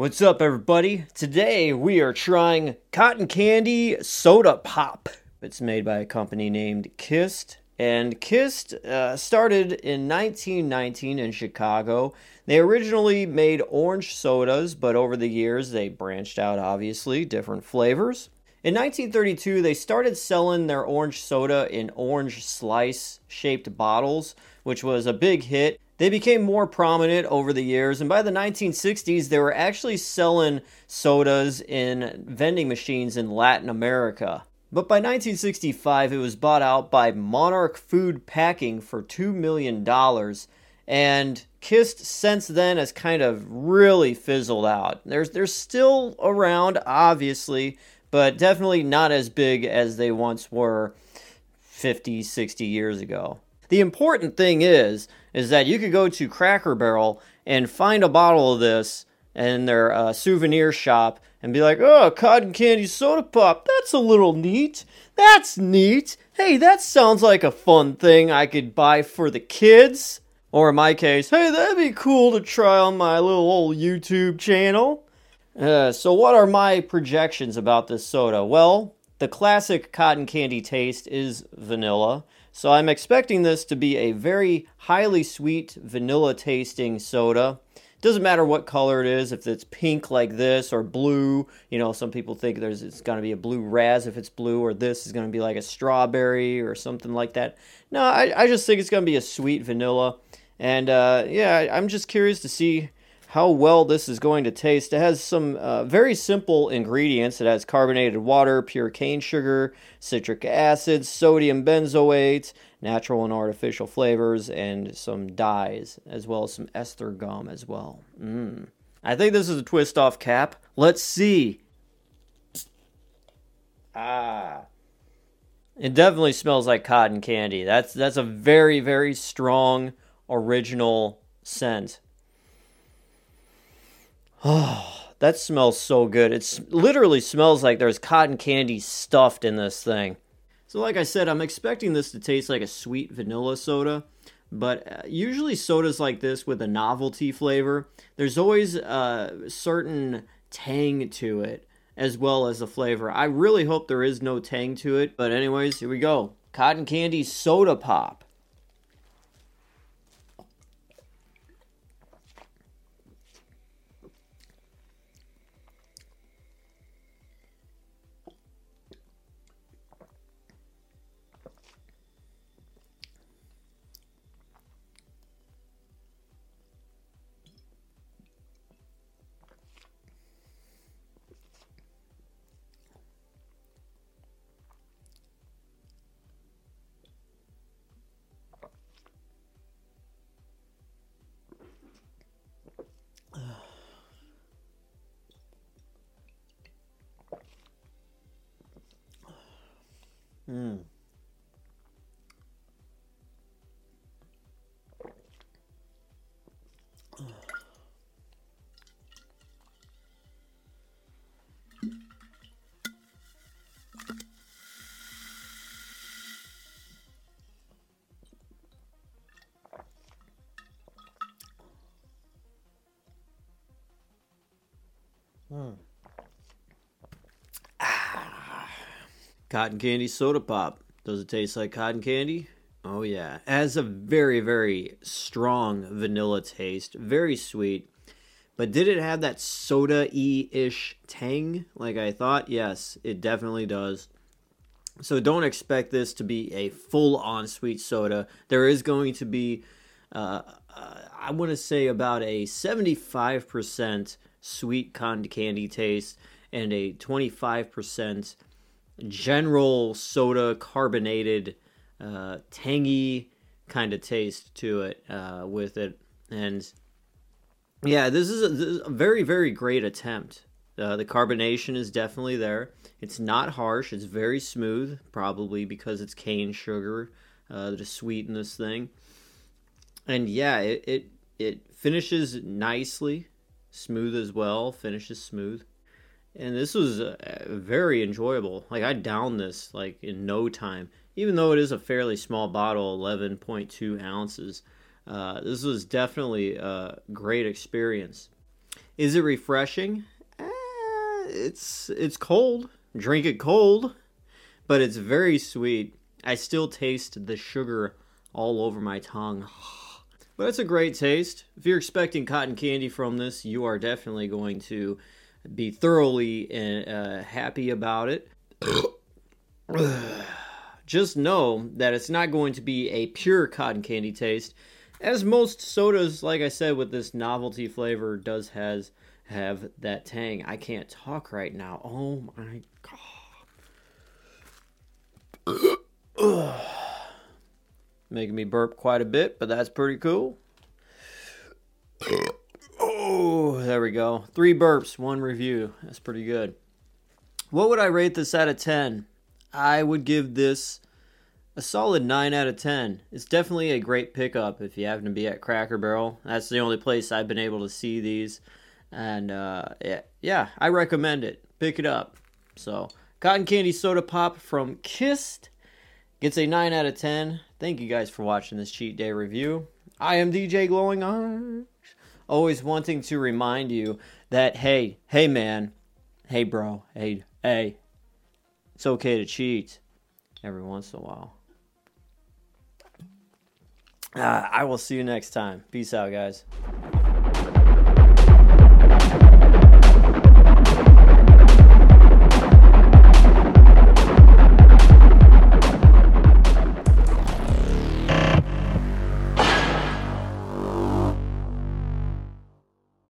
What's up, everybody? Today we are trying cotton candy soda pop. It's made by a company named Kist, and Kist uh, started in 1919 in Chicago. They originally made orange sodas, but over the years they branched out, obviously, different flavors. In 1932, they started selling their orange soda in orange slice shaped bottles, which was a big hit. They became more prominent over the years, and by the 1960s, they were actually selling sodas in vending machines in Latin America. But by 1965, it was bought out by Monarch Food Packing for $2 million, and Kist since then has kind of really fizzled out. There's, they're still around, obviously, but definitely not as big as they once were 50, 60 years ago. The important thing is is that you could go to Cracker Barrel and find a bottle of this in their uh, souvenir shop and be like, "Oh, cotton candy soda pop. That's a little neat. That's neat. Hey, that sounds like a fun thing I could buy for the kids." Or in my case, "Hey, that'd be cool to try on my little old YouTube channel." Uh, so, what are my projections about this soda? Well, the classic cotton candy taste is vanilla. So, I'm expecting this to be a very highly sweet vanilla tasting soda. Doesn't matter what color it is, if it's pink like this or blue. You know, some people think there's it's going to be a blue raz if it's blue, or this is going to be like a strawberry or something like that. No, I, I just think it's going to be a sweet vanilla. And uh, yeah, I'm just curious to see how well this is going to taste. It has some uh, very simple ingredients. It has carbonated water, pure cane sugar, citric acid, sodium benzoate, natural and artificial flavors, and some dyes, as well as some ester gum as well. Mm. I think this is a twist off cap. Let's see. Ah. It definitely smells like cotton candy. That's that's a very very strong original scent. Oh, that smells so good. It literally smells like there's cotton candy stuffed in this thing. So, like I said, I'm expecting this to taste like a sweet vanilla soda. But uh, usually, sodas like this with a novelty flavor, there's always a certain tang to it as well as the flavor. I really hope there is no tang to it. But, anyways, here we go cotton candy soda pop. Mm. Cotton candy soda pop. Does it taste like cotton candy? Oh, yeah. It has a very, very strong vanilla taste. Very sweet. But did it have that soda y ish tang like I thought? Yes, it definitely does. So don't expect this to be a full on sweet soda. There is going to be, uh, uh, I want to say, about a 75% sweet cotton candy taste and a 25% general soda carbonated uh, tangy kind of taste to it uh, with it. And yeah this is, a, this is a very very great attempt. Uh, the carbonation is definitely there. It's not harsh. It's very smooth probably because it's cane sugar uh, to sweeten this thing. And yeah it, it it finishes nicely. Smooth as well. Finishes smooth and this was uh, very enjoyable. Like I downed this like in no time, even though it is a fairly small bottle, eleven point two ounces. Uh, this was definitely a great experience. Is it refreshing? Eh, it's it's cold. Drink it cold, but it's very sweet. I still taste the sugar all over my tongue. But it's a great taste. If you're expecting cotton candy from this, you are definitely going to be thoroughly uh, happy about it. Just know that it's not going to be a pure cotton candy taste, as most sodas, like I said, with this novelty flavor, does has have that tang. I can't talk right now. Oh my god. Making me burp quite a bit, but that's pretty cool. There we go. Three burps, one review. That's pretty good. What would I rate this out of 10? I would give this a solid 9 out of 10. It's definitely a great pickup if you happen to be at Cracker Barrel. That's the only place I've been able to see these. And uh, yeah, yeah, I recommend it. Pick it up. So, Cotton Candy Soda Pop from Kist gets a 9 out of 10. Thank you guys for watching this cheat day review. I am DJ Glowing Orange, always wanting to remind you that hey, hey man, hey bro, hey, hey, it's okay to cheat every once in a while. Uh, I will see you next time. Peace out, guys.